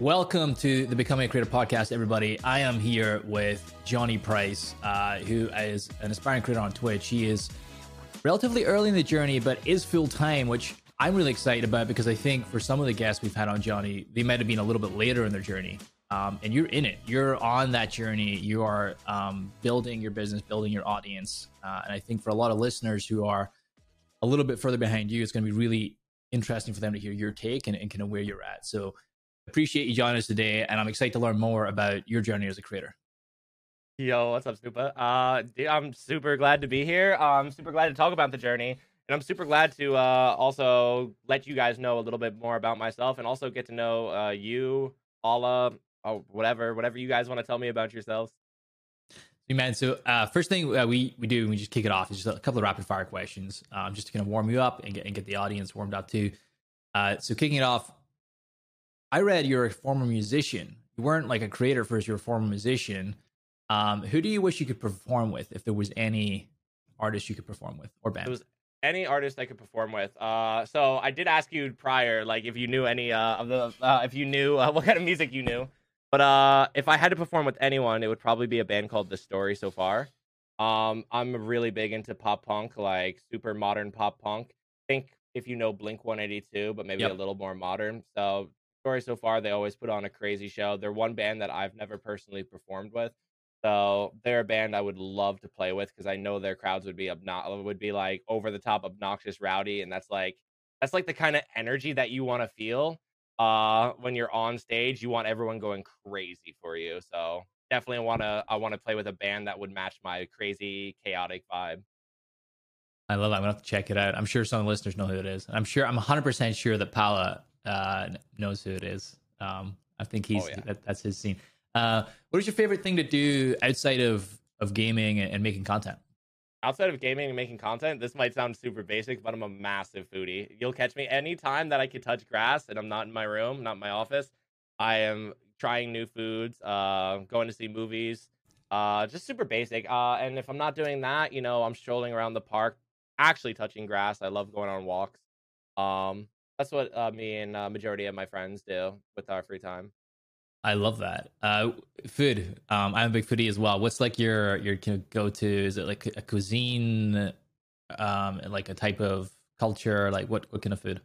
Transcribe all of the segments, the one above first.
Welcome to the Becoming a Creator podcast, everybody. I am here with Johnny Price, uh, who is an aspiring creator on Twitch. He is relatively early in the journey, but is full time, which I'm really excited about because I think for some of the guests we've had on Johnny, they might have been a little bit later in their journey. Um, and you're in it. You're on that journey. You are um, building your business, building your audience. Uh, and I think for a lot of listeners who are a little bit further behind you, it's going to be really interesting for them to hear your take and, and kind of where you're at. So appreciate you joining us today, and I'm excited to learn more about your journey as a creator. Yo, what's up, Snoopeh? Uh, dude, I'm super glad to be here. I'm super glad to talk about the journey, and I'm super glad to uh, also let you guys know a little bit more about myself, and also get to know uh, you, Alla, or whatever, whatever you guys want to tell me about yourselves. Man, so uh, first thing uh, we we do, we just kick it off. Is just a couple of rapid fire questions, um, just to kind of warm you up and get, and get the audience warmed up too. Uh, so kicking it off, I read you're a former musician. You weren't like a creator first; you're a former musician. Um, who do you wish you could perform with, if there was any artist you could perform with or band? It was any artist I could perform with. Uh, so I did ask you prior, like if you knew any uh, of the, uh, if you knew uh, what kind of music you knew. But uh, if I had to perform with anyone, it would probably be a band called The Story. So far, um, I'm really big into pop punk, like super modern pop punk. think if you know Blink 182, but maybe yep. a little more modern. So story so far, they always put on a crazy show. They're one band that I've never personally performed with. So they're a band I would love to play with because I know their crowds would be obno- would be like over the top, obnoxious, rowdy, and that's like that's like the kind of energy that you want to feel uh, when you're on stage. You want everyone going crazy for you. So definitely want to I want to play with a band that would match my crazy, chaotic vibe. I love that. I'm gonna have to check it out. I'm sure some listeners know who it is. I'm sure I'm 100 percent sure that Pala uh, knows who it is. Um, I think he's oh, yeah. that, that's his scene. Uh, what is your favorite thing to do outside of of gaming and, and, making content? Outside of gaming and making content, this might sound super basic, but I'm a massive foodie. You'll catch me anytime that I can touch grass and I'm not in my room, not my office. I am trying new foods, uh, going to see movies, uh, just super basic. Uh, and if I'm not doing that, you know, I'm strolling around the park, actually touching grass. I love going on walks. Um, that's what uh, me and uh, majority of my friends do with our free time. I love that. Uh, food. Um, I'm a big foodie as well. What's like your your go to? Is it like a cuisine, um, like a type of culture? Like what what kind of food?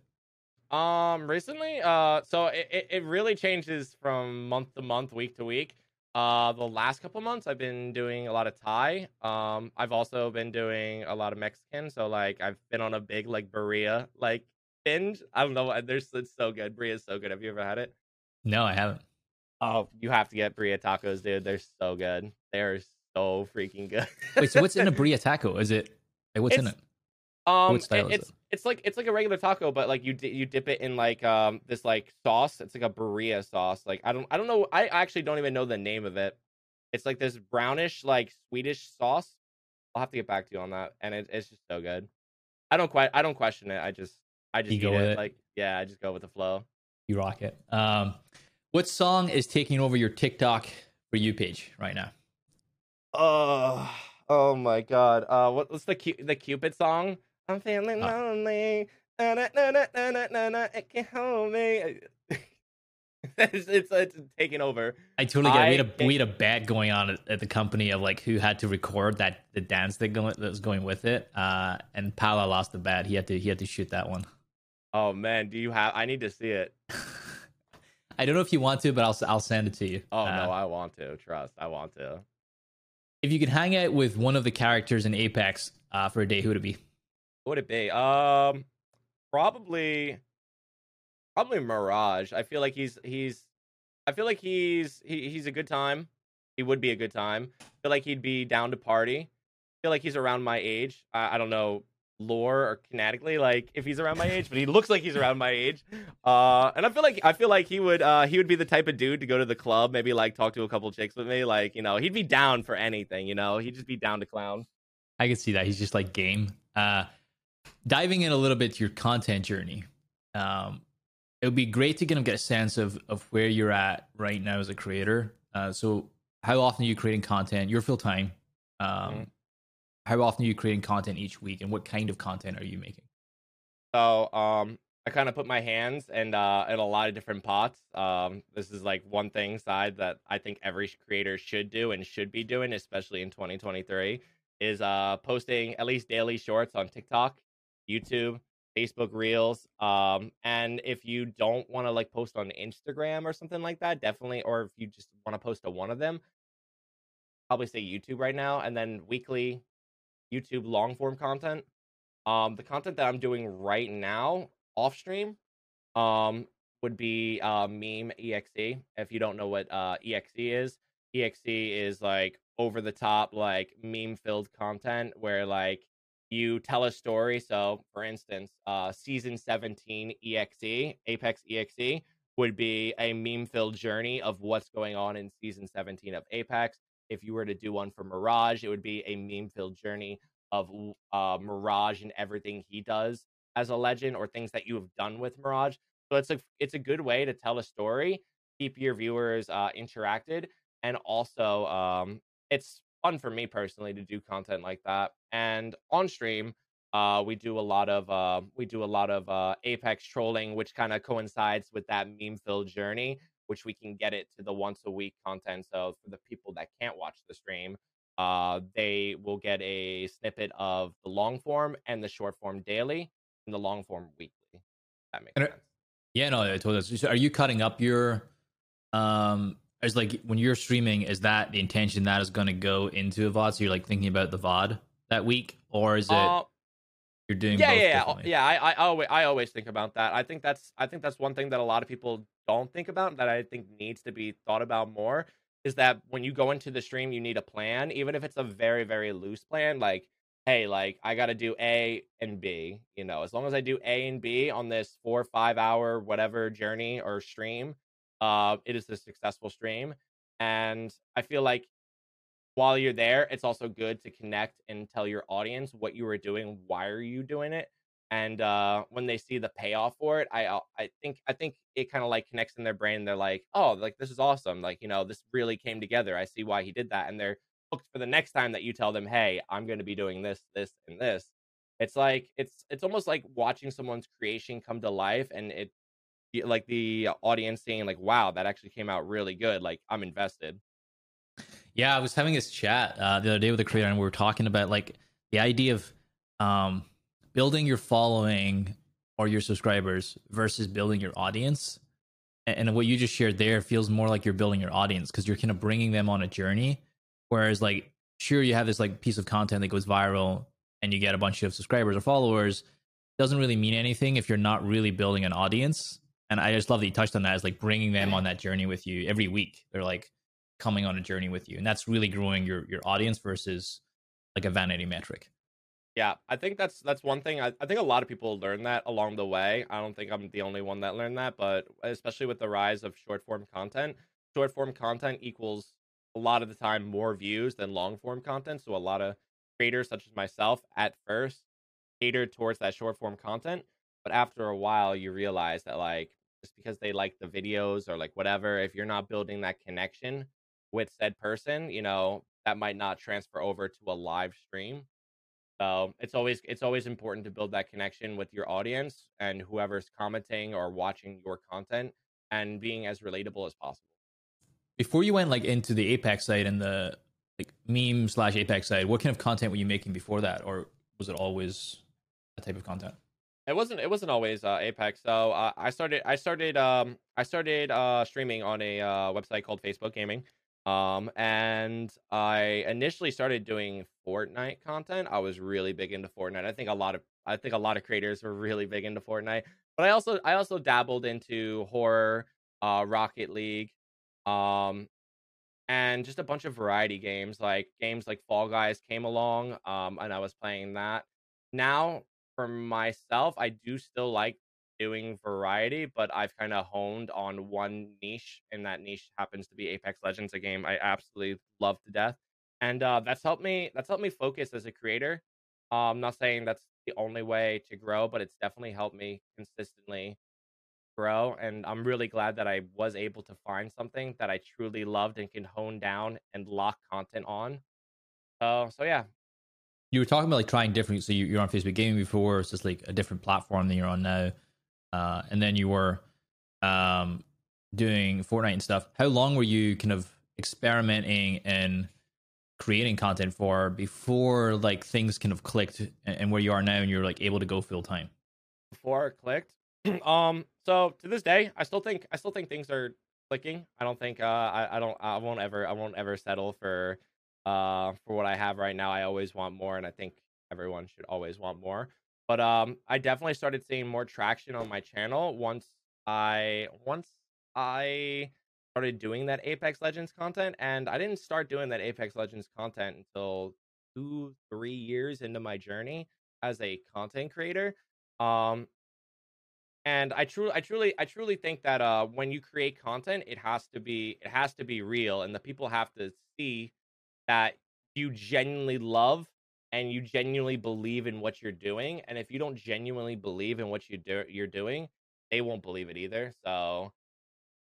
Um, recently, uh, so it, it really changes from month to month, week to week. Uh, the last couple months, I've been doing a lot of Thai. Um, I've also been doing a lot of Mexican. So like, I've been on a big like birria like binge. I don't know. There's it's so good. Birria is so good. Have you ever had it? No, I haven't. Oh, you have to get birria tacos, dude. They're so good. They're so freaking good. Wait, so what's in a birria taco? Is it like what's it's, in it? Um, it, it's it? it's like it's like a regular taco, but like you you dip it in like um this like sauce. It's like a birria sauce. Like I don't I don't know. I actually don't even know the name of it. It's like this brownish like Swedish sauce. I'll have to get back to you on that, and it, it's just so good. I don't quite I don't question it. I just I just you eat it. it. Like yeah, I just go with the flow. You rock it. Um, what song is taking over your TikTok for you page right now? Oh, oh my god. Uh, what, what's the the Cupid song? I'm feeling oh. lonely. Na, na, na, na, na, na, na, it can hold me. it's, it's, it's taking over. I totally get. It. We had a we had a bet going on at, at, the company of like who had to record that the dance that going that was going with it. Uh, and Pala lost the bet. He had to he had to shoot that one. Oh man, do you have? I need to see it. I don't know if you want to, but I'll I'll send it to you. Oh uh, no, I want to. Trust, I want to. If you could hang out with one of the characters in Apex uh, for a day, who would it be? Who would it be? Um, probably, probably Mirage. I feel like he's he's, I feel like he's he, he's a good time. He would be a good time. I feel like he'd be down to party. I feel like he's around my age. I, I don't know lore or kinetically like if he's around my age but he looks like he's around my age. Uh and i feel like i feel like he would uh he would be the type of dude to go to the club maybe like talk to a couple chicks with me like you know he'd be down for anything you know? He'd just be down to clown. I can see that. He's just like game. Uh diving in a little bit to your content journey um it would be great to kind of get a sense of of where you're at right now as a creator. Uh so how often are you creating content? You're full time. Um mm-hmm how often are you creating content each week and what kind of content are you making so um I kind of put my hands and uh, in a lot of different pots. Um, this is like one thing side that I think every creator should do and should be doing, especially in 2023, is uh, posting at least daily shorts on TikTok, YouTube, Facebook Reels. Um, and if you don't want to like post on Instagram or something like that, definitely, or if you just want to post to one of them, probably say YouTube right now, and then weekly YouTube long form content. Um, the content that I'm doing right now off stream um would be uh meme exe if you don't know what uh exe is exe is like over the top like meme filled content where like you tell a story so for instance uh season 17 exe apex exe would be a meme filled journey of what's going on in season 17 of apex if you were to do one for mirage it would be a meme filled journey of uh mirage and everything he does as a legend or things that you have done with Mirage. So it's a it's a good way to tell a story, keep your viewers uh, interacted, and also um, it's fun for me personally to do content like that. And on stream, uh, we do a lot of uh, we do a lot of uh, Apex trolling, which kind of coincides with that meme filled journey, which we can get it to the once a week content. So for the people that can't watch the stream, uh, they will get a snippet of the long form and the short form daily and the long form weekly. That makes and sense. Yeah, no, I told totally. So are you cutting up your um as like when you're streaming? Is that the intention that is going to go into a VOD? So you're like thinking about the VOD that week, or is it uh, you're doing? Yeah, yeah, yeah. yeah I, I always, I always think about that. I think that's, I think that's one thing that a lot of people don't think about that I think needs to be thought about more. Is that when you go into the stream, you need a plan, even if it's a very, very loose plan. Like hey, like I got to do A and B, you know, as long as I do A and B on this four, five hour, whatever journey or stream, uh, it is a successful stream. And I feel like while you're there, it's also good to connect and tell your audience what you were doing, why are you doing it, and uh, when they see the payoff for it, I uh, I think I think it kind of like connects in their brain. They're like, oh, like this is awesome. Like you know, this really came together. I see why he did that, and they're hooked for the next time that you tell them, "Hey, I'm going to be doing this, this, and this." It's like it's it's almost like watching someone's creation come to life, and it like the audience seeing like, "Wow, that actually came out really good." Like I'm invested. Yeah, I was having this chat uh, the other day with a creator, and we were talking about like the idea of um, building your following or your subscribers versus building your audience. And what you just shared there feels more like you're building your audience because you're kind of bringing them on a journey Whereas like sure you have this like piece of content that goes viral and you get a bunch of subscribers or followers doesn't really mean anything if you're not really building an audience. And I just love that you touched on that as like bringing them on that journey with you every week. They're like coming on a journey with you, and that's really growing your your audience versus like a vanity metric. Yeah, I think that's that's one thing. I, I think a lot of people learn that along the way. I don't think I'm the only one that learned that, but especially with the rise of short form content, short form content equals a lot of the time more views than long form content. So a lot of creators such as myself at first catered towards that short form content. But after a while you realize that like just because they like the videos or like whatever, if you're not building that connection with said person, you know, that might not transfer over to a live stream. So it's always it's always important to build that connection with your audience and whoever's commenting or watching your content and being as relatable as possible before you went like into the Apex side and the like meme slash Apex side, what kind of content were you making before that, or was it always that type of content? It wasn't. It wasn't always uh, Apex. So uh, I started. I started. Um, I started uh, streaming on a uh, website called Facebook Gaming. Um, and I initially started doing Fortnite content. I was really big into Fortnite. I think a lot of I think a lot of creators were really big into Fortnite. But I also I also dabbled into horror, uh, Rocket League, um, and just a bunch of variety games, like games like Fall Guys came along, um, and I was playing that. Now, for myself, I do still like doing variety, but I've kind of honed on one niche, and that niche happens to be Apex Legends, a game I absolutely love to death. And uh, that's helped me. That's helped me focus as a creator. Uh, I'm not saying that's the only way to grow, but it's definitely helped me consistently grow. And I'm really glad that I was able to find something that I truly loved and can hone down and lock content on. So, so yeah. You were talking about like trying different. So you, are on Facebook Gaming before. It's just like a different platform than you're on now. Uh, and then you were um, doing Fortnite and stuff. How long were you kind of experimenting and creating content for before like things kind of clicked and where you are now and you're like able to go full time? Before it clicked, um, so to this day, I still think I still think things are clicking. I don't think uh, I I don't I won't ever I won't ever settle for uh for what I have right now. I always want more, and I think everyone should always want more. But um, I definitely started seeing more traction on my channel once I once I started doing that Apex Legends content, and I didn't start doing that Apex Legends content until two three years into my journey as a content creator. Um, and I truly, I truly, I truly think that uh, when you create content, it has to be, it has to be real, and the people have to see that you genuinely love and you genuinely believe in what you're doing. And if you don't genuinely believe in what you do, you're doing, they won't believe it either. So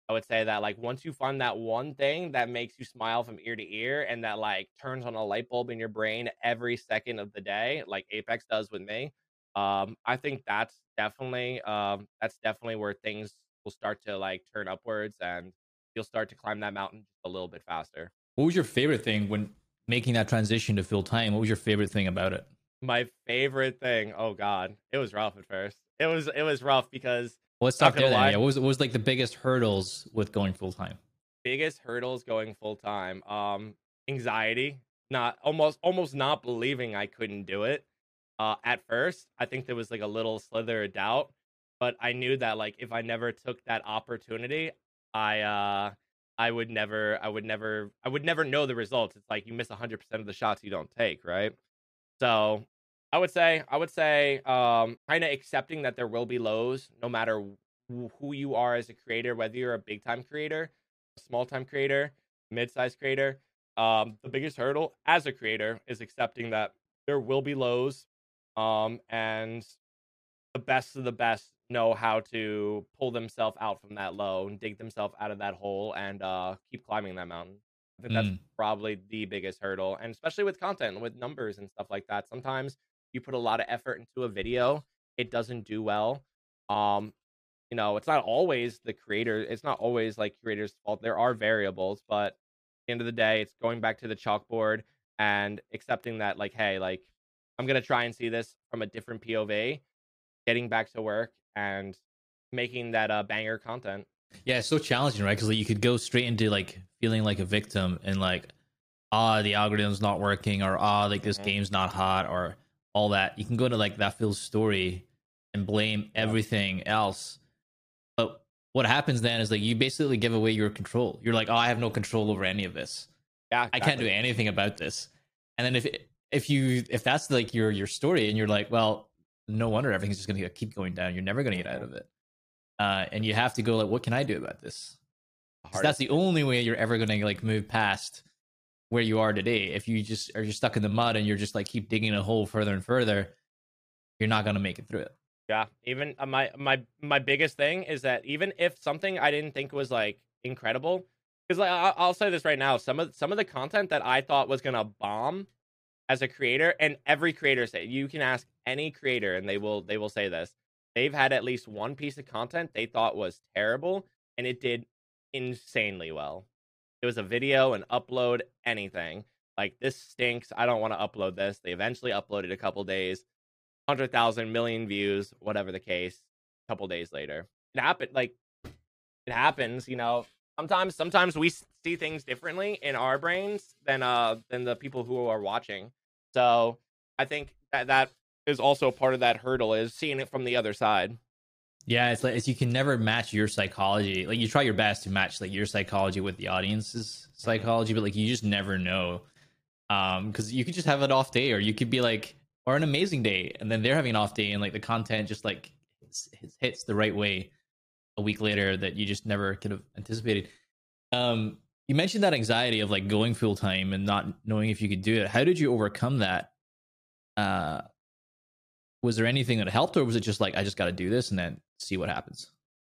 I would say that like once you find that one thing that makes you smile from ear to ear and that like turns on a light bulb in your brain every second of the day, like Apex does with me, um, I think that's definitely um, that's definitely where things will start to like turn upwards and you'll start to climb that mountain a little bit faster. What was your favorite thing when making that transition to full time? What was your favorite thing about it? My favorite thing, oh god, it was rough at first. It was it was rough because well, let's talk there. Then. Yeah, what was what was like the biggest hurdles with going full time? Biggest hurdles going full time. Um, anxiety, not almost almost not believing I couldn't do it. Uh, at first, I think there was like a little slither of doubt, but I knew that like if I never took that opportunity, I uh I would never I would never I would never know the results. It's like you miss 100% of the shots you don't take, right? So, I would say I would say um kind of accepting that there will be lows no matter who you are as a creator, whether you're a big time creator, small time creator, mid sized creator. Um, the biggest hurdle as a creator is accepting that there will be lows, um, and the best of the best know how to pull themselves out from that low and dig themselves out of that hole and uh, keep climbing that mountain. I think that's mm. probably the biggest hurdle, and especially with content, with numbers and stuff like that. Sometimes you put a lot of effort into a video, it doesn't do well. Um, you know, it's not always the creator. It's not always like creator's fault. There are variables, but at the end of the day, it's going back to the chalkboard and accepting that, like, hey, like, I'm gonna try and see this from a different POV, getting back to work and making that uh, banger content. Yeah, it's so challenging, right? Because like, you could go straight into like feeling like a victim and like, ah, the algorithm's not working, or ah, like this mm-hmm. game's not hot, or all that. You can go to like that feels story and blame everything else. But what happens then is like you basically give away your control. You're like, oh, I have no control over any of this. Yeah, exactly. I can't do anything about this. And then if if you if that's like your your story and you're like, well, no wonder everything's just going to keep going down. You're never going to get out of it. Uh, and you have to go like, what can I do about this? That's the only way you're ever going to like move past where you are today. If you just are just stuck in the mud and you're just like keep digging a hole further and further, you're not going to make it through it. Yeah, even uh, my my my biggest thing is that even if something I didn't think was like incredible, because like, I'll say this right now, some of some of the content that I thought was gonna bomb as a creator, and every creator say you can ask any creator, and they will they will say this. They've had at least one piece of content they thought was terrible, and it did insanely well. It was a video, an upload, anything. Like this stinks. I don't want to upload this. They eventually uploaded a couple days, hundred thousand million views, whatever the case. A couple days later, it happened. Like it happens. You know, sometimes sometimes we see things differently in our brains than uh than the people who are watching. So I think that that is also part of that hurdle is seeing it from the other side. Yeah, it's like it's, you can never match your psychology. Like you try your best to match like your psychology with the audience's psychology, but like you just never know. Um, because you could just have an off day, or you could be like, or an amazing day, and then they're having an off day, and like the content just like hits, hits the right way a week later that you just never could have anticipated. Um, you mentioned that anxiety of like going full time and not knowing if you could do it. How did you overcome that? Uh, was there anything that helped, or was it just like I just got to do this and then see what happens?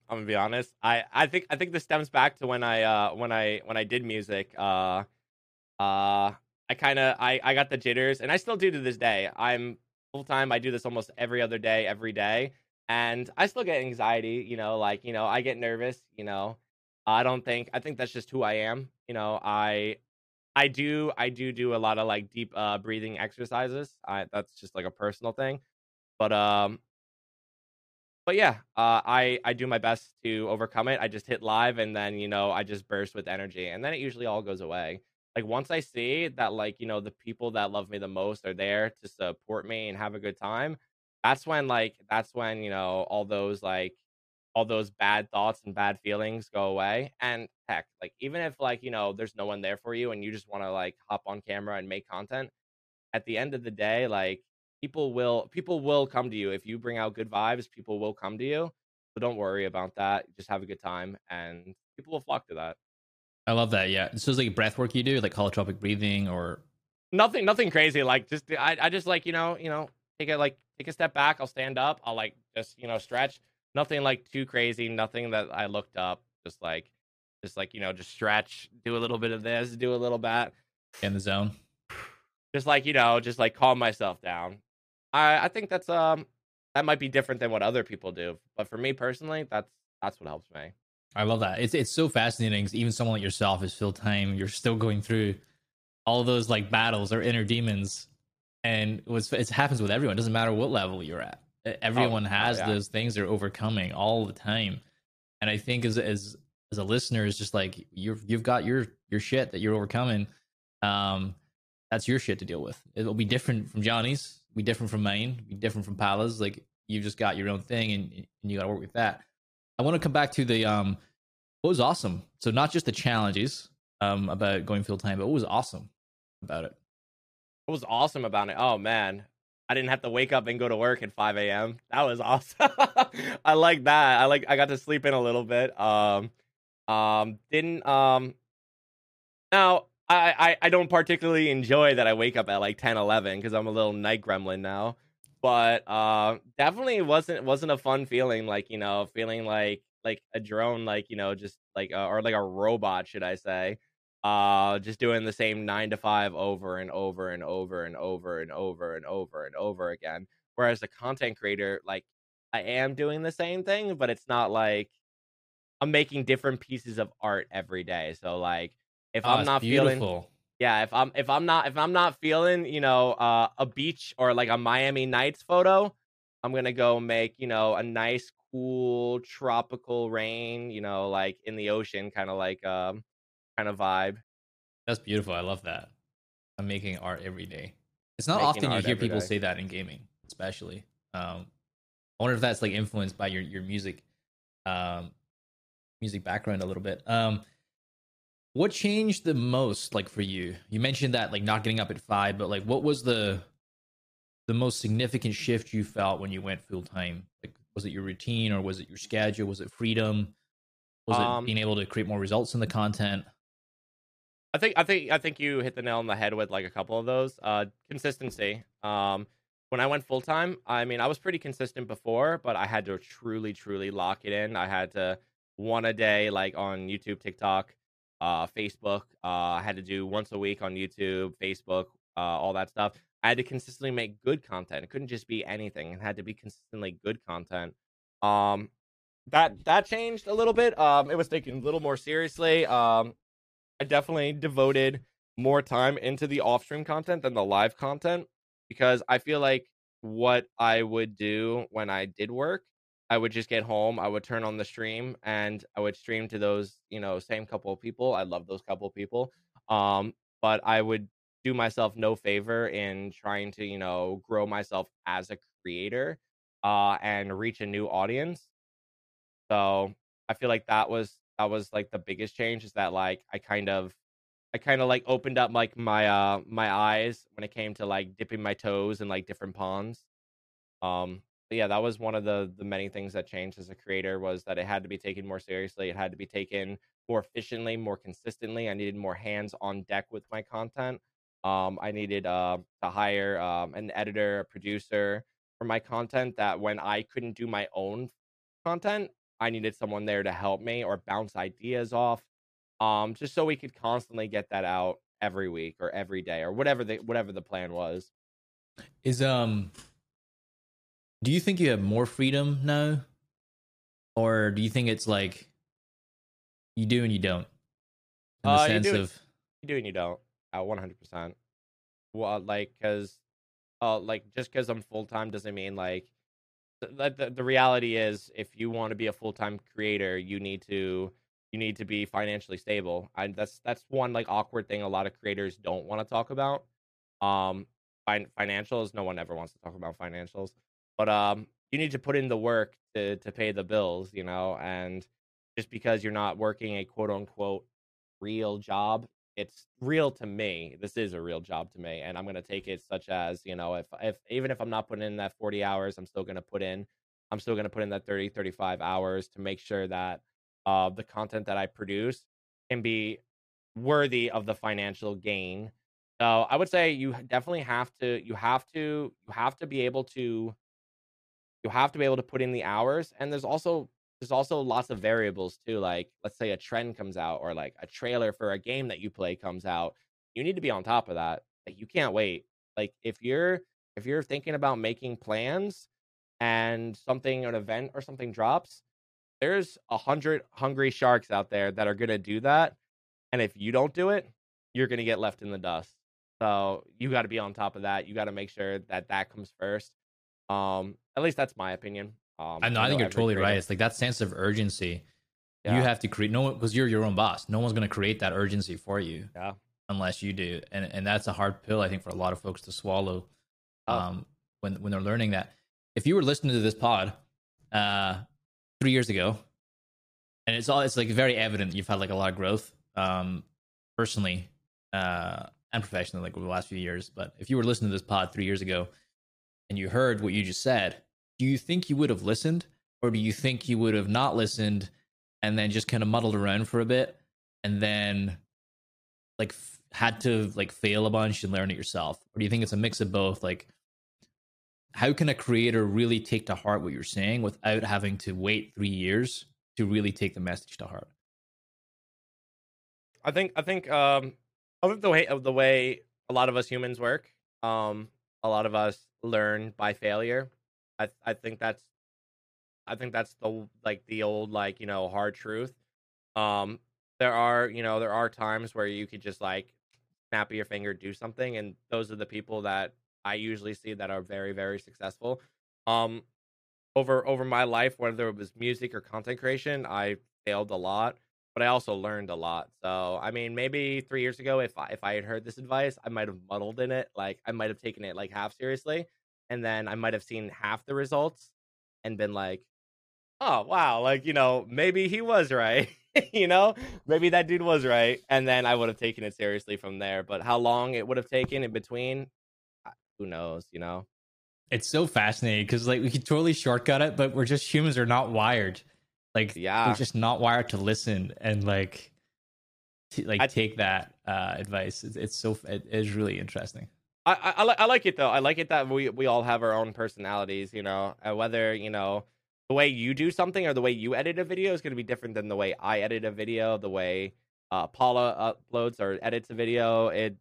I'm gonna be honest. I I think I think this stems back to when I uh when I when I did music. Uh, uh, I kind of I I got the jitters, and I still do to this day. I'm full time. I do this almost every other day, every day, and I still get anxiety. You know, like you know, I get nervous. You know, I don't think I think that's just who I am. You know, I I do I do do a lot of like deep uh breathing exercises. I that's just like a personal thing. But um but yeah, uh I I do my best to overcome it. I just hit live and then, you know, I just burst with energy and then it usually all goes away. Like once I see that like, you know, the people that love me the most are there to support me and have a good time, that's when like that's when, you know, all those like all those bad thoughts and bad feelings go away. And heck, like even if like, you know, there's no one there for you and you just want to like hop on camera and make content, at the end of the day, like people will people will come to you if you bring out good vibes, people will come to you. So don't worry about that. Just have a good time and people will flock to that. I love that. Yeah. So it's like breath work you do, like holotropic breathing or nothing nothing crazy. Like just I, I just like, you know, you know, take a like take a step back, I'll stand up, I'll like just, you know, stretch nothing like too crazy, nothing that I looked up. Just like, just like you know, just stretch, do a little bit of this, do a little bit in the zone. Just like you know, just like calm myself down. I I think that's um that might be different than what other people do, but for me personally, that's that's what helps me. I love that. It's it's so fascinating. Even someone like yourself is full time. You're still going through all those like battles or inner demons, and it was it happens with everyone. It doesn't matter what level you're at. Everyone oh, has yeah. those things they're overcoming all the time and i think as as as a listener is just like you've you've got your your shit that you're overcoming um that's your shit to deal with it'll be different from johnny's be different from mine be different from pala's like you've just got your own thing and, and you got to work with that i want to come back to the um what was awesome so not just the challenges um about going full time but what was awesome about it what was awesome about it oh man I didn't have to wake up and go to work at 5 a.m. That was awesome. I like that. I like I got to sleep in a little bit. Um, um, didn't um. Now I, I I don't particularly enjoy that I wake up at like 10, 11 because I'm a little night gremlin now. But uh, definitely wasn't wasn't a fun feeling. Like you know, feeling like like a drone, like you know, just like uh, or like a robot, should I say? Uh just doing the same nine to five over and over and over and over and over and over and over again whereas the content creator like i am doing the same thing but it's not like i'm making different pieces of art every day so like if oh, i'm not beautiful. feeling yeah if i'm if i'm not if i'm not feeling you know uh a beach or like a miami nights photo i'm gonna go make you know a nice cool tropical rain you know like in the ocean kind of like um kind of vibe. That's beautiful. I love that. I'm making art every day. It's not making often you hear people day. say that in gaming, especially. Um, I wonder if that's like influenced by your your music, um, music background a little bit. Um, what changed the most, like for you? You mentioned that like not getting up at five, but like what was the the most significant shift you felt when you went full time? Like, was it your routine or was it your schedule? Was it freedom? Was um, it being able to create more results in the content? I think I think I think you hit the nail on the head with like a couple of those. Uh, consistency. Um, when I went full time, I mean, I was pretty consistent before, but I had to truly, truly lock it in. I had to one a day, like on YouTube, TikTok, uh, Facebook. Uh, I had to do once a week on YouTube, Facebook, uh, all that stuff. I had to consistently make good content. It couldn't just be anything. It had to be consistently good content. Um, that that changed a little bit. Um, it was taken a little more seriously. Um, I definitely devoted more time into the off stream content than the live content because I feel like what I would do when I did work, I would just get home, I would turn on the stream and I would stream to those, you know, same couple of people. I love those couple of people. Um, but I would do myself no favor in trying to, you know, grow myself as a creator uh and reach a new audience. So I feel like that was that was like the biggest change is that like I kind of I kind of like opened up like my uh my eyes when it came to like dipping my toes in like different ponds. Um yeah, that was one of the the many things that changed as a creator was that it had to be taken more seriously. It had to be taken more efficiently, more consistently. I needed more hands on deck with my content. Um I needed uh to hire um an editor, a producer for my content that when I couldn't do my own content, I needed someone there to help me or bounce ideas off. Um, just so we could constantly get that out every week or every day or whatever the whatever the plan was. Is um do you think you have more freedom now, or do you think it's like you do and you don't? In the Uh, you sense do- of You do and you don't. At one hundred percent. Well, like, cause, uh, like just because I'm full time doesn't mean like. The, the the reality is, if you want to be a full time creator, you need to you need to be financially stable. And that's that's one like awkward thing a lot of creators don't want to talk about. Um, fin- financials. No one ever wants to talk about financials, but um, you need to put in the work to to pay the bills. You know, and just because you're not working a quote unquote real job it's real to me this is a real job to me and i'm going to take it such as you know if if even if i'm not putting in that 40 hours i'm still going to put in i'm still going to put in that 30 35 hours to make sure that uh the content that i produce can be worthy of the financial gain. So i would say you definitely have to you have to you have to be able to you have to be able to put in the hours and there's also there's also lots of variables too like let's say a trend comes out or like a trailer for a game that you play comes out you need to be on top of that like you can't wait. Like if you're if you're thinking about making plans and something an event or something drops there's a hundred hungry sharks out there that are to do that and if you don't do it you're to get left in the dust. So you got to be on top of that you got to make sure that that comes first. Um at least that's my opinion um I know, I think you're totally right. It's like that sense of urgency. Yeah. You have to create no because you're your own boss. No one's going to create that urgency for you yeah unless you do, and and that's a hard pill I think for a lot of folks to swallow. Oh. Um, when when they're learning that, if you were listening to this pod, uh, three years ago, and it's all it's like very evident you've had like a lot of growth, um, personally, uh, and professionally, like over the last few years. But if you were listening to this pod three years ago, and you heard what you just said, do you think you would have listened, or do you think you would have not listened, and then just kind of muddled around for a bit, and then like f- had to like fail a bunch and learn it yourself, or do you think it's a mix of both? Like, how can a creator really take to heart what you're saying without having to wait three years to really take the message to heart? I think I think um of the way of the way a lot of us humans work. Um, a lot of us learn by failure. I I think that's I think that's the like the old like you know hard truth. Um, there are you know there are times where you could just like snap your finger do something, and those are the people that I usually see that are very very successful. Um, over over my life, whether it was music or content creation, I failed a lot but I also learned a lot. So I mean, maybe three years ago, if I, if I had heard this advice, I might have muddled in it. Like I might have taken it like half seriously, and then I might have seen half the results and been like, "Oh wow!" Like you know, maybe he was right. you know, maybe that dude was right, and then I would have taken it seriously from there. But how long it would have taken in between, who knows? You know. It's so fascinating because like we could totally shortcut it, but we're just humans are not wired. Like Yeah. we're just not wired to listen and like t- like I- take that uh advice. It's, it's so it is really interesting. I, I, I, li- I like it though. I like it that we we all have our own personalities, you know. And whether you know the way you do something or the way you edit a video is going to be different than the way I edit a video. The way uh, Paula uploads or edits a video, it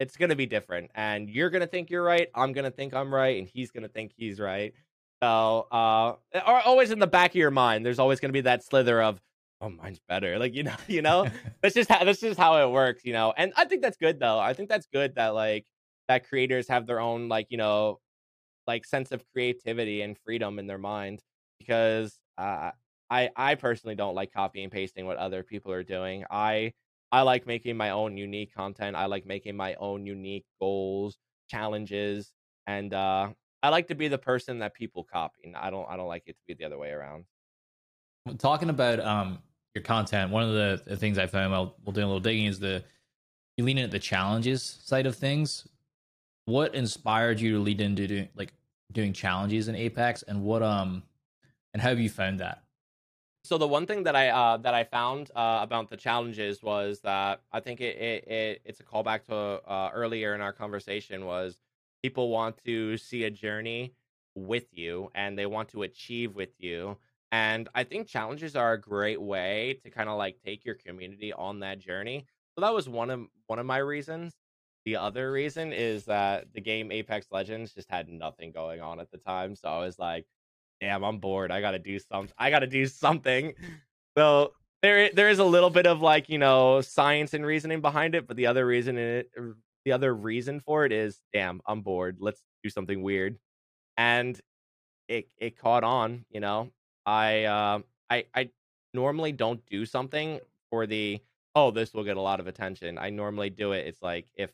it's going to be different. And you're going to think you're right. I'm going to think I'm right, and he's going to think he's right. So, uh, or always in the back of your mind, there's always going to be that slither of, oh, mine's better. Like you know, you know that's just how that's just how it works, you know. And I think that's good though. I think that's good that like that creators have their own like you know like sense of creativity and freedom in their mind because uh, I I personally don't like copy and pasting what other people are doing. I I like making my own unique content. I like making my own unique goals, challenges, and uh I like to be the person that people copy. I don't I don't like it to be the other way around. Talking about um your content, one of the, the things I found while while doing a little digging is the you lean into the challenges side of things. What inspired you to lead into doing like doing challenges in Apex, and what um and how have you found that? So the one thing that I uh, that I found uh, about the challenges was that I think it, it, it it's a callback to uh, earlier in our conversation was people want to see a journey with you and they want to achieve with you and I think challenges are a great way to kind of like take your community on that journey. So that was one of one of my reasons. The other reason is that the game Apex Legends just had nothing going on at the time, so I was like, "Damn, I'm bored. I got to do something. I got to do something." So there, there is a little bit of like you know science and reasoning behind it, but the other reason it, the other reason for it is, "Damn, I'm bored. Let's do something weird," and it it caught on. You know, I uh, I I normally don't do something for the oh this will get a lot of attention. I normally do it. It's like if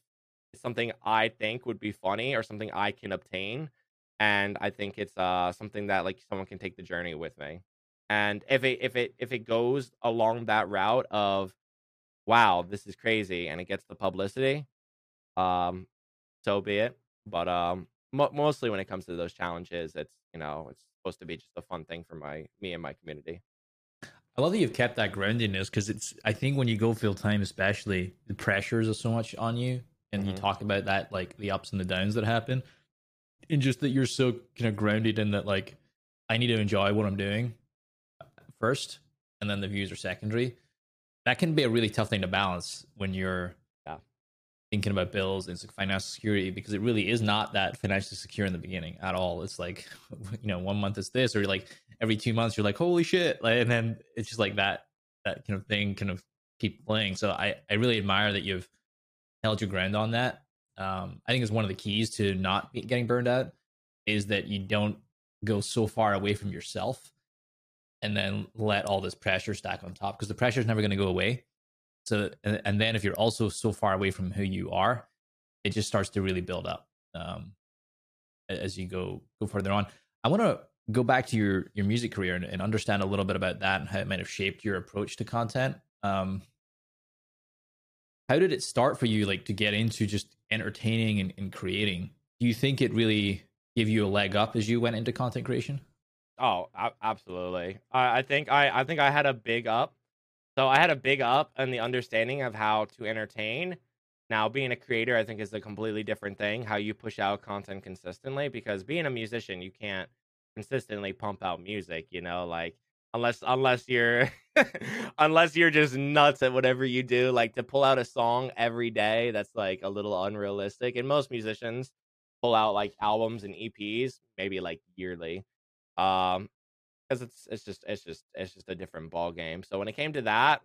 something I think would be funny or something I can obtain. And I think it's uh something that like someone can take the journey with me. And if it if it if it goes along that route of wow, this is crazy and it gets the publicity, um, so be it. But um mo- mostly when it comes to those challenges, it's you know, it's supposed to be just a fun thing for my me and my community. I love that you've kept that groundedness because it's. I think when you go full time, especially the pressures are so much on you and mm-hmm. you talk about that like the ups and the downs that happen and just that you're so kind of grounded in that like i need to enjoy what i'm doing first and then the views are secondary that can be a really tough thing to balance when you're yeah. thinking about bills and financial security because it really is not that financially secure in the beginning at all it's like you know one month is this or like every two months you're like holy shit like, and then it's just like that that kind of thing kind of keep playing so i i really admire that you've held your ground on that. Um, I think is one of the keys to not getting burned out is that you don't go so far away from yourself and then let all this pressure stack on top because the pressure is never going to go away. So, and, and, then if you're also so far away from who you are, it just starts to really build up um, as you go go further on. I want to go back to your your music career and, and, understand a little bit about that and how it might have shaped your approach to content. Um, how did it start for you like to get into just entertaining and, and creating? Do you think it really gave you a leg up as you went into content creation? Oh absolutely. I, I think i i think i had a big up. So i had a big up in the understanding of how to entertain. Now being a creator i think is a completely different thing how you push out content consistently because being a musician you can't consistently pump out music you know like unless unless you're unless you're just nuts at whatever you do like to pull out a song every day that's like a little unrealistic and most musicians pull out like albums and eps maybe like yearly um because it's it's just it's just it's just a different ball game so when it came to that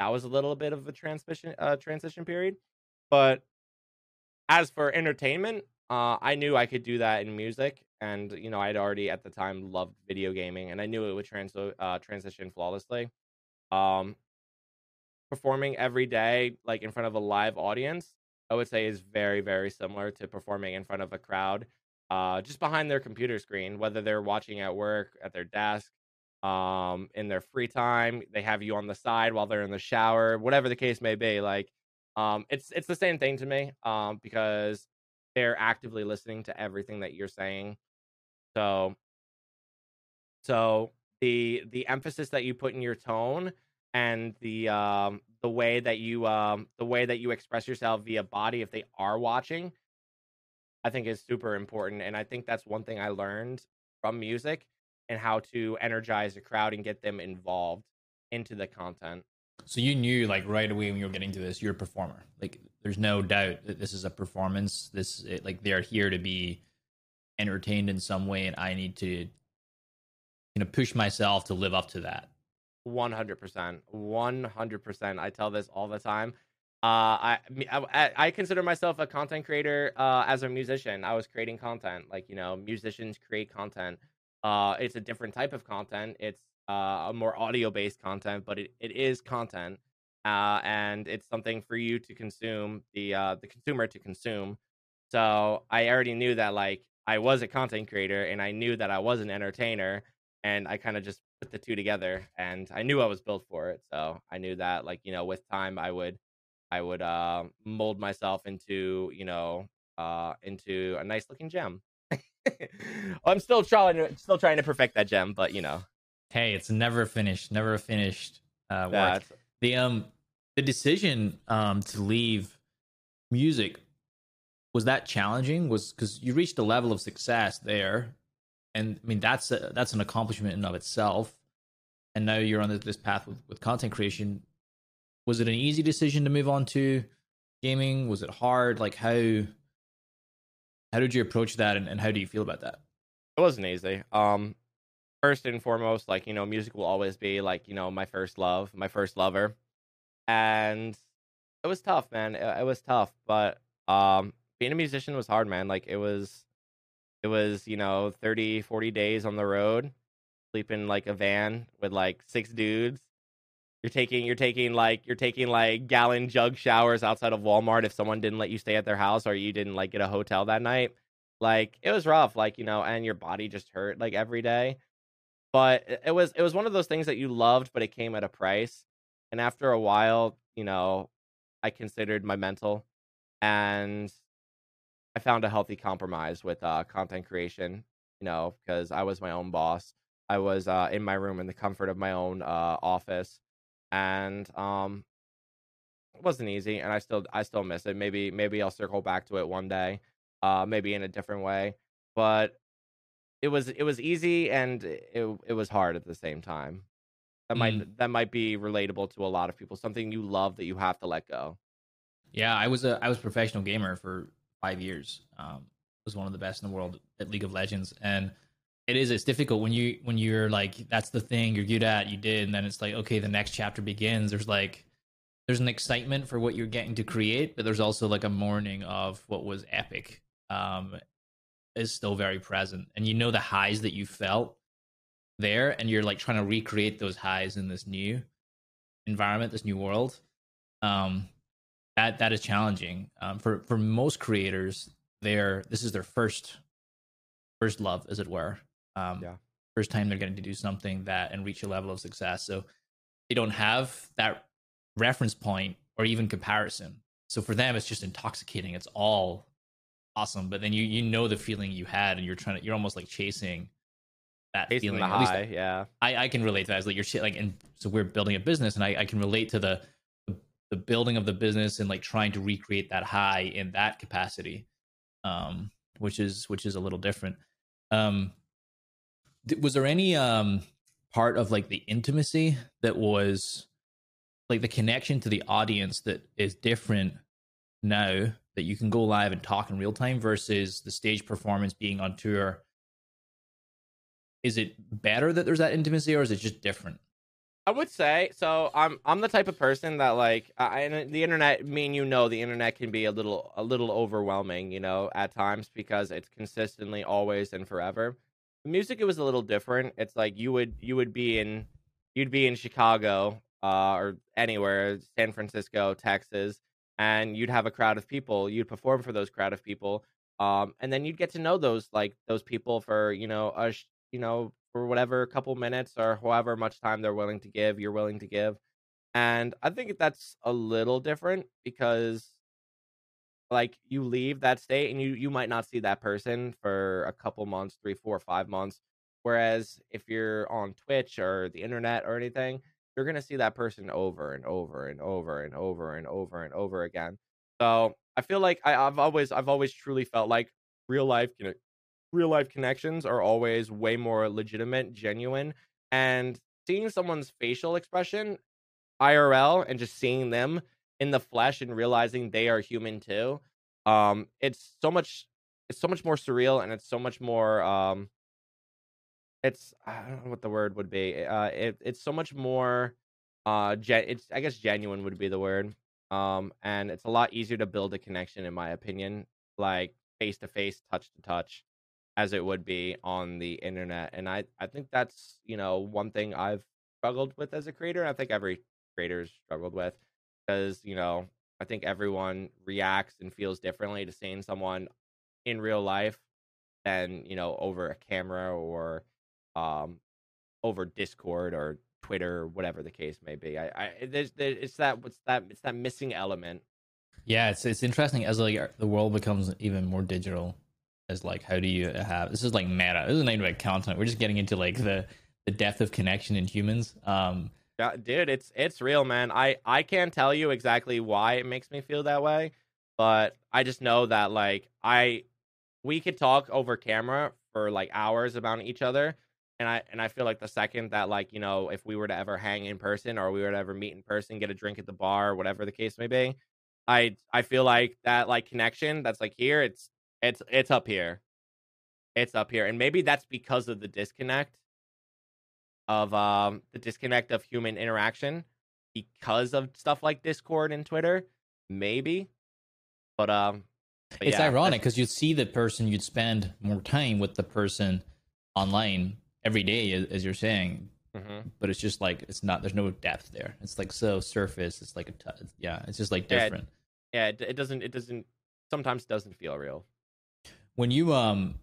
that was a little bit of a transition uh transition period. But as for entertainment uh i knew i could do that in music and you know I'd already at the time loved video gaming, and I knew it would trans- uh, transition flawlessly. Um, performing every day, like in front of a live audience, I would say is very very similar to performing in front of a crowd, uh, just behind their computer screen, whether they're watching at work, at their desk, um, in their free time, they have you on the side while they're in the shower, whatever the case may be. Like, um, it's it's the same thing to me, um, because they're actively listening to everything that you're saying so so the the emphasis that you put in your tone and the um the way that you um the way that you express yourself via body if they are watching I think is super important and I think that's one thing I learned from music and how to energize a crowd and get them involved into the content. So you knew like right away when you were getting to this, you're a performer. Like there's no doubt that this is a performance. This it, like they're here to be entertained in some way and I need to you know push myself to live up to that. 100%. 100%. I tell this all the time. Uh, I, I, I consider myself a content creator uh, as a musician. I was creating content, like you know, musicians create content. Uh, it's a different type of content. It's uh, a more audio based content, but it, it is content, uh, and it's something for you to consume, the uh, the consumer to consume. So I already knew that like I was a content creator and I knew that I was an entertainer and I kind of just put the two together and I knew I was built for it. So I knew that like, you know, with time I would I would uh mold myself into, you know, uh into a nice looking gem. I'm still trying to still trying to perfect that gem, but you know. Hey, it's never finished, never finished uh work. The um the decision um to leave music was that challenging? Was because you reached a level of success there, and I mean that's a, that's an accomplishment in of itself. And now you're on this path with, with content creation. Was it an easy decision to move on to gaming? Was it hard? Like how how did you approach that and, and how do you feel about that? It wasn't easy. Um first and foremost, like, you know, music will always be like, you know, my first love, my first lover. And it was tough, man. It, it was tough, but um being a musician was hard, man. Like it was it was, you know, 30, 40 days on the road, sleeping like a van with like six dudes. You're taking you're taking like you're taking like gallon jug showers outside of Walmart if someone didn't let you stay at their house or you didn't like get a hotel that night. Like it was rough, like, you know, and your body just hurt like every day. But it was it was one of those things that you loved, but it came at a price. And after a while, you know, I considered my mental and I found a healthy compromise with uh, content creation, you know, because I was my own boss. I was uh, in my room in the comfort of my own uh, office, and um, it wasn't easy. And I still, I still miss it. Maybe, maybe I'll circle back to it one day, uh, maybe in a different way. But it was, it was easy and it, it was hard at the same time. That might, Mm. that might be relatable to a lot of people. Something you love that you have to let go. Yeah, I was a I was a professional gamer for five years. Um, was one of the best in the world at League of Legends, and it is it's difficult when you when you're like that's the thing you're good at, you did, and then it's like okay, the next chapter begins. There's like there's an excitement for what you're getting to create, but there's also like a mourning of what was epic. Um, is still very present, and you know the highs that you felt there, and you're like trying to recreate those highs in this new environment, this new world. Um, that that is challenging um, for for most creators. Their this is their first first love, as it were. Um, Yeah. First time they're getting to do something that and reach a level of success. So they don't have that reference point or even comparison. So for them, it's just intoxicating. It's all awesome. But then you you know the feeling you had, and you're trying to you're almost like chasing that Chasing feeling. the At least high, yeah. I, I can relate to that. It's like you're like, and so we're building a business, and I, I can relate to the, the building of the business and like trying to recreate that high in that capacity, um, which is which is a little different. Um, th- was there any um part of like the intimacy that was like the connection to the audience that is different now that you can go live and talk in real time versus the stage performance being on tour is it better that there's that intimacy or is it just different I would say so. I'm I'm the type of person that like I, and the internet. Me and you know the internet can be a little a little overwhelming, you know, at times because it's consistently always and forever. Music it was a little different. It's like you would you would be in you'd be in Chicago uh, or anywhere, San Francisco, Texas, and you'd have a crowd of people. You'd perform for those crowd of people, um, and then you'd get to know those like those people for you know a you know for whatever couple minutes or however much time they're willing to give, you're willing to give. And I think that's a little different because like you leave that state and you you might not see that person for a couple months, three, four, five months. Whereas if you're on Twitch or the internet or anything, you're gonna see that person over and over and over and over and over and over again. So I feel like I, I've always I've always truly felt like real life conne- real life connections are always way more legitimate, genuine, and seeing someone's facial expression IRL and just seeing them in the flesh and realizing they are human too. Um, it's so much it's so much more surreal and it's so much more um it's I don't know what the word would be. Uh it, it's so much more uh gen- it's I guess genuine would be the word. Um and it's a lot easier to build a connection in my opinion, like face to face, touch to touch as it would be on the internet. And I I think that's, you know, one thing I've struggled with as a creator. And I think every creator's struggled with because, you know, I think everyone reacts and feels differently to seeing someone in real life than, you know, over a camera or um over Discord or Twitter, or whatever the case may be. I, I there's, there, it's that what's that it's that missing element. yeah it's it's interesting as like the world becomes even more digital as like how do you have this is like meta this is not even about content we're just getting into like the the depth of connection in humans um Yeah, dude, it's it's real, man. I I can't tell you exactly why it makes me feel that way, but I just know that like I we could talk over camera for like hours about each other, and I and I feel like the second that like you know if we were to ever hang in person or we were to ever meet in person, get a drink at the bar, whatever the case may be, I I feel like that like connection that's like here it's it's it's up here. It's up here. And maybe that's because of the disconnect of um the disconnect of human interaction because of stuff like Discord and Twitter. Maybe. But um but it's yeah, ironic because you'd see the person, you'd spend more time with the person online every day, as, you're saying. mhm. But it's just like it's not. There's no depth there. It's like so surface. It's like a t- yeah. It's just like Yeah, different. Yeah, it, it doesn't it doesn't sometimes doesn't feel real. When you um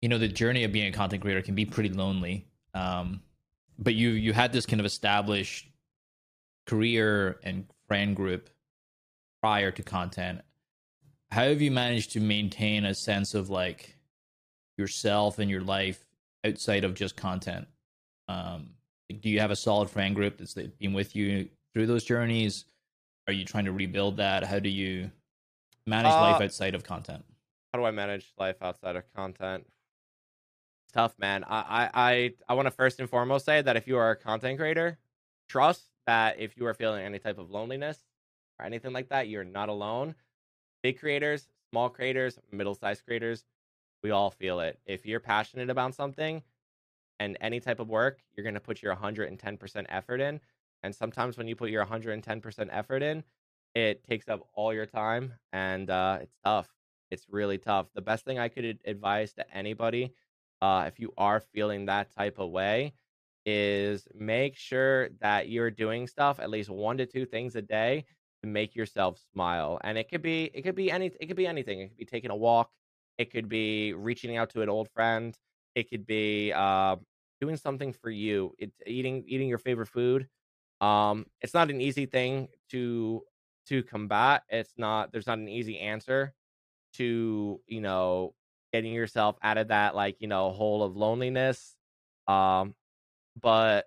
you know the journey of being a content creator can be pretty lonely um but you you had this kind of established career and friend group prior to content. How have you managed to maintain a sense of like yourself and your life outside of just content? Um do you have a solid friend group that's been with you through those journeys? Are you trying to rebuild that? How do you manage Uh, life outside of content how do I manage life outside of content? It's tough, man. I I I, want to first and foremost say that if you are a content creator, trust that if you are feeling any type of loneliness or anything like that, you're not alone. Big creators, small creators, middle-sized creators, we all feel it. If you're passionate about something and any type of work, you're going to put your 110% effort in. And sometimes when you put your 110% effort in, it takes up all your time and uh, it's tough it's really tough. The best thing I could advise to anybody, uh, if you are feeling that type of way, is make sure that you're doing stuff at least one to two things a day to make yourself smile. And it could be it could be any it could be anything. It could be taking a walk. It could be reaching out to an old friend. It could be uh, doing something for you. It's eating eating your favorite food. Um, it's not an easy thing to to combat. It's not. There's not an easy answer to you know getting yourself out of that like you know hole of loneliness um but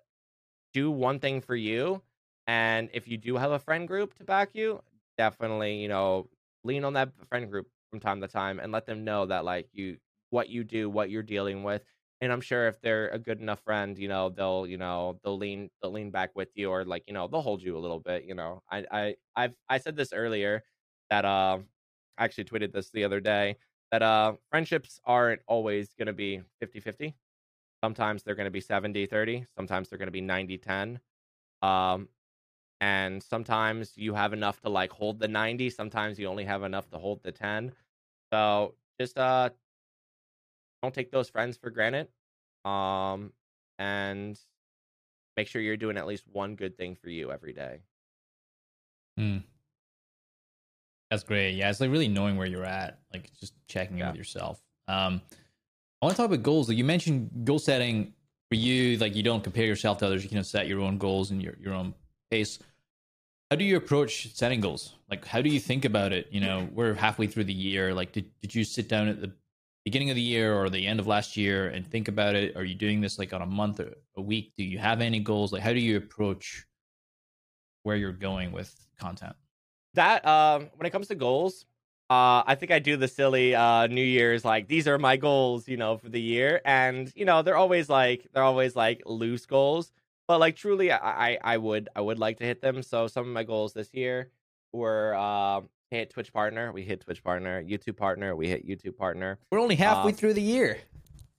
do one thing for you and if you do have a friend group to back you definitely you know lean on that friend group from time to time and let them know that like you what you do what you're dealing with and i'm sure if they're a good enough friend you know they'll you know they'll lean they'll lean back with you or like you know they'll hold you a little bit you know. I i i've i said this earlier that um I actually tweeted this the other day that uh friendships aren't always going to be 50-50. Sometimes they're going to be 70-30, sometimes they're going to be 90-10. Um and sometimes you have enough to like hold the 90, sometimes you only have enough to hold the 10. So just uh don't take those friends for granted. Um and make sure you're doing at least one good thing for you every day. Mm. That's great. Yeah, it's like really knowing where you're at, like just checking in with yourself. Um, I want to talk about goals. Like you mentioned goal setting for you, like you don't compare yourself to others. You can set your own goals and your, your own pace. How do you approach setting goals? Like, how do you think about it? You know, we're halfway through the year. Like, did, did you sit down at the beginning of the year or the end of last year and think about it? Are you doing this like on a month or a week? Do you have any goals? Like, how do you approach where you're going with content? That um when it comes to goals uh i think i do the silly uh new year's like these are my goals you know for the year and you know they're always like they're always like loose goals but like truly i i, I would i would like to hit them so some of my goals this year were uh hit twitch partner we hit twitch partner youtube partner we hit youtube partner We're only halfway Um, through the year.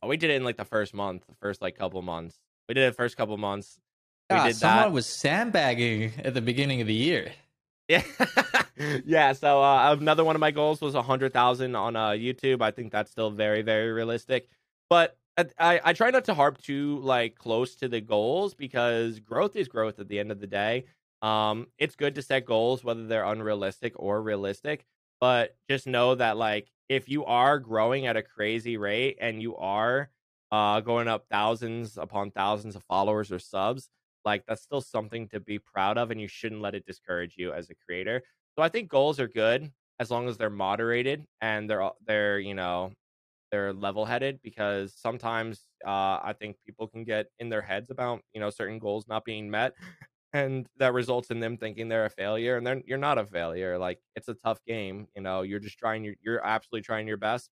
Oh, we did it in like the first month the first like couple months we did it first couple months we did someone that was sandbagging at the beginning of the year. Yeah, yeah. So uh, another one of my goals was a hundred thousand on uh, YouTube. I think that's still very, very realistic. But I, I, I try not to harp too like close to the goals because growth is growth at the end of the day. Um, it's good to set goals whether they're unrealistic or realistic, but just know that like if you are growing at a crazy rate and you are uh going up thousands upon thousands of followers or subs, like that's still something to be proud of and you shouldn't let it discourage you as a creator. So i think goals are good as long as they're moderated and they're they're you know they're level headed because sometimes uh i think people can get in their heads about you know certain goals not being met and that results in them thinking they're a failure and then you're not a failure like it's a tough game you know you're just trying your you're absolutely trying your best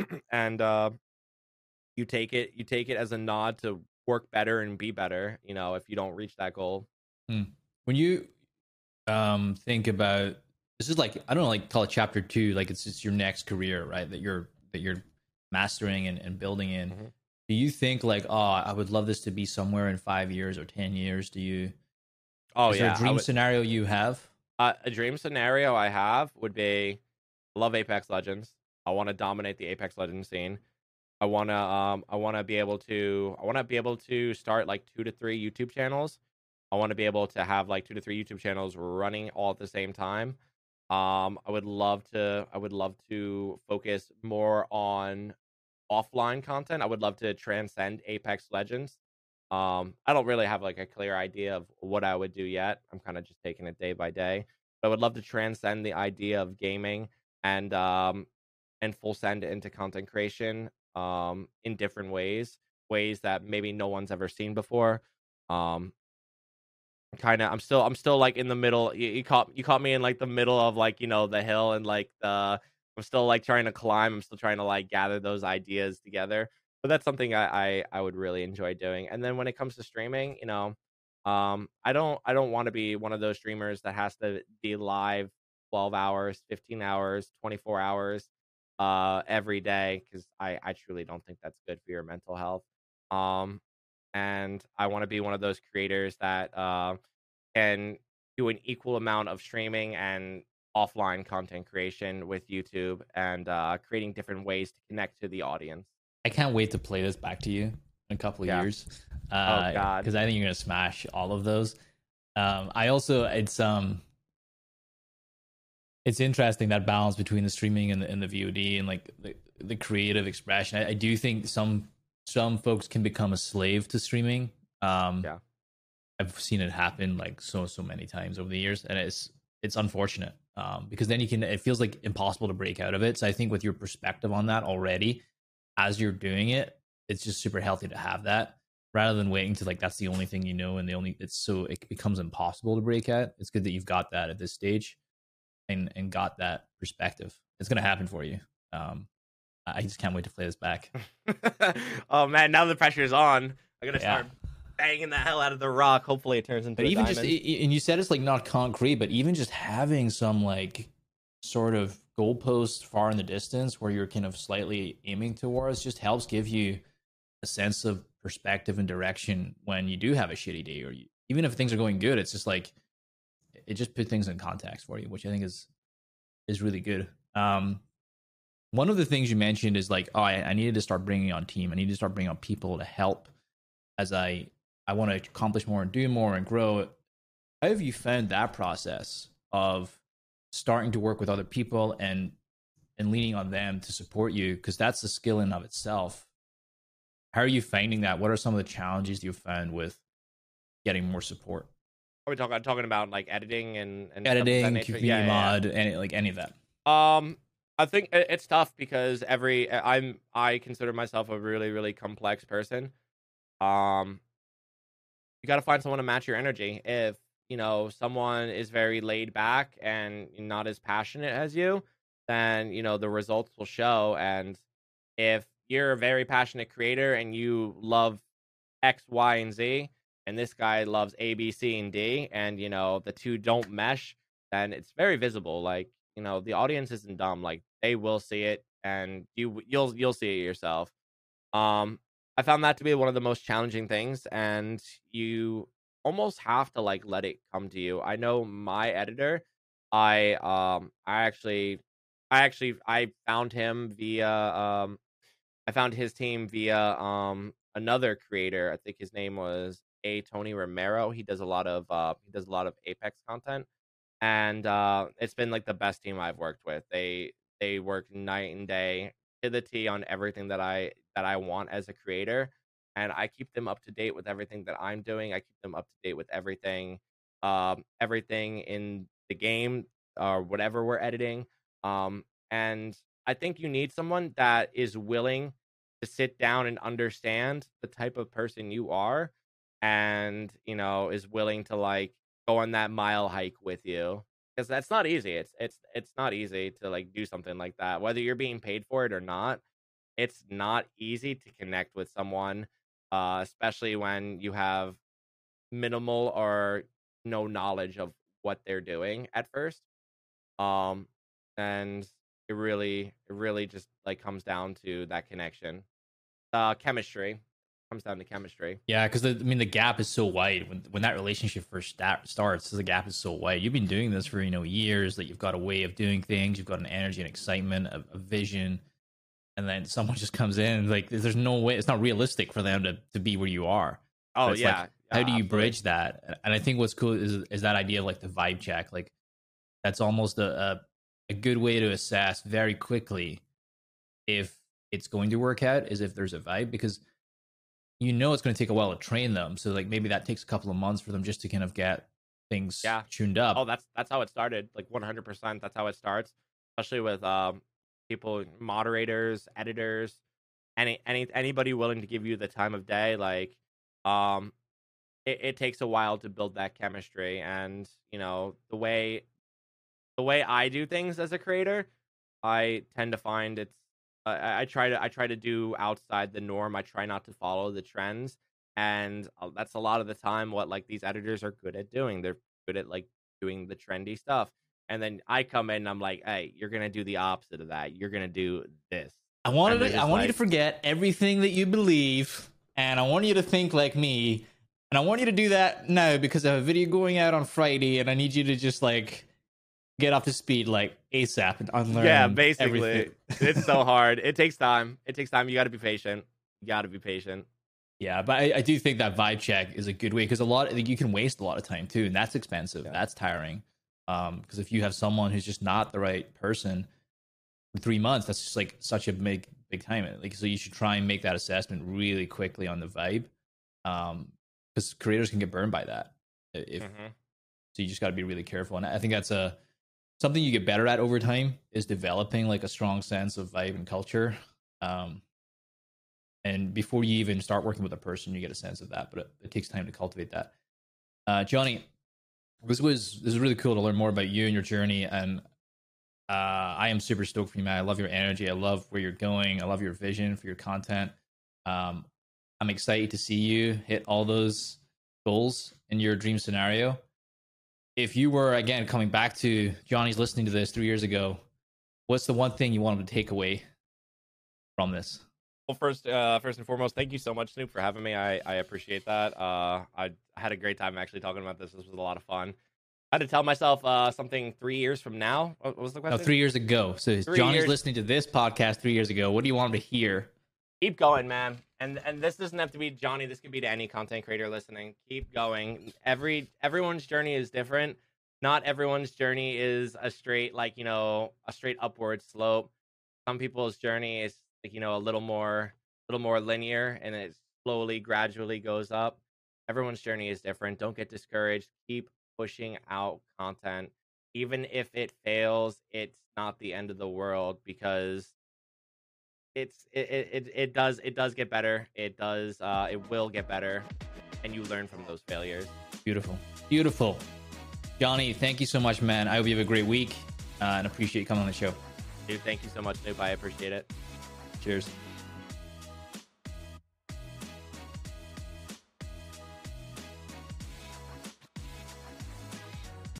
and uh you take it you take it as a nod to work better and be better you know if you don't reach that goal When you um, think about this is like I don't know, like call it chapter two, like it's just your next career, right? That you're that you're mastering and, and building in. Mm-hmm. Do you think like, oh, I would love this to be somewhere in five years or ten years? Do you? Oh is yeah, there a dream would, scenario you have? Uh, a dream scenario I have would be, I love Apex Legends. I want to dominate the Apex Legends scene. I want to um I want to be able to I want to be able to start like 2 to 3 YouTube channels. I want to be able to have like 2 to 3 YouTube channels running all at the same time. Um I would love to I would love to focus more on offline content. I would love to transcend Apex Legends. Um I don't really have like a clear idea of what I would do yet. I'm kind of just taking it day by day. But I would love to transcend the idea of gaming and um and full send into content creation um, in different ways, ways that maybe no one's ever seen before. Um, kind of, I'm still, I'm still like in the middle. You, you caught, you caught me in like the middle of like you know the hill and like the. I'm still like trying to climb. I'm still trying to like gather those ideas together. But that's something I, I, I would really enjoy doing. And then when it comes to streaming, you know, um, I don't I don't want to be one of those streamers that has to be live 12 hours, 15 hours, 24 hours uh, every day because I, I truly don't think that's good for your mental health. Um, and I want to be one of those creators that uh, can do an equal amount of streaming and offline content creation with YouTube and uh, creating different ways to connect to the audience. I can't wait to play this back to you in a couple yeah. years. Oh, uh, oh God! Because I think you're gonna smash all of those. Um, I also it's um it's interesting that balance between the streaming and the, and the VOD and like the, the creative expression. I, I, do think some some folks can become a slave to streaming. Um, yeah, I've seen it happen like so so many times over the years, and it's it's unfortunate um, because then you can it feels like impossible to break out of it. So I think with your perspective on that already, as you're doing it, it's just super healthy to have that rather than waiting to like that's the only thing you know and the only it's so it becomes impossible to break out. It's good that you've got that at this stage and and got that perspective. It's gonna happen for you. Um, I just can't wait to play this back. oh man, now the pressure's on. I'm gonna start banging the hell out of the rock. Hopefully, it turns into. But even diamond. just and you said it's like not concrete, but even just having some like sort of goalposts far in the distance where you're kind of slightly aiming towards just helps give you a sense of perspective and direction when you do have a shitty day or you, even if things are going good. It's just like it just put things in context for you, which I think is is really good. Um, one of the things you mentioned is like, oh, I, I needed to start bringing on team. I need to start bringing on people to help as I I want to accomplish more and do more and grow. How have you found that process of starting to work with other people and and leaning on them to support you? Because that's the skill in of itself. How are you finding that? What are some of the challenges you've found with getting more support? Are we talking talking about like editing and, and editing, QV yeah, mod, yeah. any like any of that? Um, I think it's tough because every I'm I consider myself a really really complex person. Um, you got to find someone to match your energy. If you know someone is very laid back and not as passionate as you, then you know the results will show. And if you're a very passionate creator and you love X, Y, and Z, and this guy loves A, B, C, and D, and you know the two don't mesh, then it's very visible. Like you know the audience isn't dumb; like they will see it, and you you'll you'll see it yourself. Um, I found that to be one of the most challenging things, and you almost have to like let it come to you. I know my editor, I um I actually I actually I found him via um I found his team via um another creator. I think his name was a Tony Romero. He does a lot of uh, he does a lot of Apex content, and uh, it's been like the best team I've worked with. They they work night and day to the T on everything that I that I want as a creator, and I keep them up to date with everything that I'm doing. I keep them up to date with everything, um, everything in the game or whatever we're editing. Um, and I think you need someone that is willing to sit down and understand the type of person you are and you know is willing to like go on that mile hike with you because that's not easy it's it's it's not easy to like do something like that whether you're being paid for it or not it's not easy to connect with someone uh especially when you have minimal or no knowledge of what they're doing at first Um, and it really, it really just like comes down to that connection, uh, chemistry. Comes down to chemistry. Yeah, because I mean the gap is so wide when when that relationship first start, starts. The gap is so wide. You've been doing this for you know years. That you've got a way of doing things. You've got an energy and excitement, a, a vision, and then someone just comes in like there's no way. It's not realistic for them to to be where you are. Oh yeah. like, how do you bridge that? And I think what's cool is is that idea of like the vibe check. Like that's almost a a, a good way to assess very quickly if it's going to work out. Is if there's a vibe because you know it's going to take a while to train them. So like maybe that takes a couple of months for them just to kind of get things Yeah. tuned up. Oh, that's that's how it started. Like 100%. That's how it starts. Especially with um people, moderators, editors, any any anybody willing to give you the time of day. Like, um, it, it takes a while to build that chemistry, and you know the way the way I do things as a creator, I tend to find it's I, I try to I try to do outside the norm. I try not to follow the trends, and uh, that's a lot of the time what like these editors are good at doing. They're good at like doing the trendy stuff. And then I come in and I'm like, hey, you're gonna do the opposite of that. You're gonna do this. I wanted to, I want you to forget everything that you believe, and I want you to think like me, and I want you to do that now because I have a video going out on Friday, and I need you to just like get up to speed like ASAP and unlearn. yeah, basically, it's so hard. It takes time. It takes time. You got to be patient. You got to be patient. Yeah, but I, I do think that vibe check is a good way because a lot you can waste a lot of time too, and that's expensive. Yeah. That's tiring. Um, because if you have someone who's just not the right person for three months, that's just like such a big big time. Like, so you should try and make that assessment really quickly on the vibe. Um, because creators can get burned by that. If Mhm. so, you just got to be really careful, and I think that's a something you get better at over time is developing like a strong sense of vibe and culture. Um, and before you even start working with a person, you get a sense of that, but it, it takes time to cultivate that. Uh, Johnny, this was this is really cool to learn more about you and your journey, and uh, I am super stoked for you, man. I love your energy. I love where you're going. I love your vision for your content. Um, I'm excited to see you hit all those goals in your dream scenario. If you were again coming back to Johnny's listening to this three years ago, what's the one thing you want him to take away from this? Well, first, uh, first and foremost, thank you so much, Snoop, for having me. I, I appreciate that. Uh, I had a great time actually talking about this. This was a lot of fun. I had to tell myself uh, something three years from now. What was the No, question? three years ago. So Three Johnny's years- listening to this podcast three years ago. What do you want him to hear? keep going man and and this doesn't have to be johnny this could be to any content creator listening. Keep going. Every everyone's journey is different. Not everyone's journey is a straight like you know a straight upward slope. Some people's journey is like you know a little more a little more linear and it slowly gradually goes up. Everyone's journey is different. Don't get discouraged. Keep pushing out content. Even if it fails it's not the end of the world because it's it, it, it, does it does get better it does uh it will get better and you learn from those failures Beautiful. Beautiful. Johnny, thank you so much, man. I hope you have a great week uh, and appreciate you coming on the show. dude thank you so much Snoop. i appreciate it Cheers.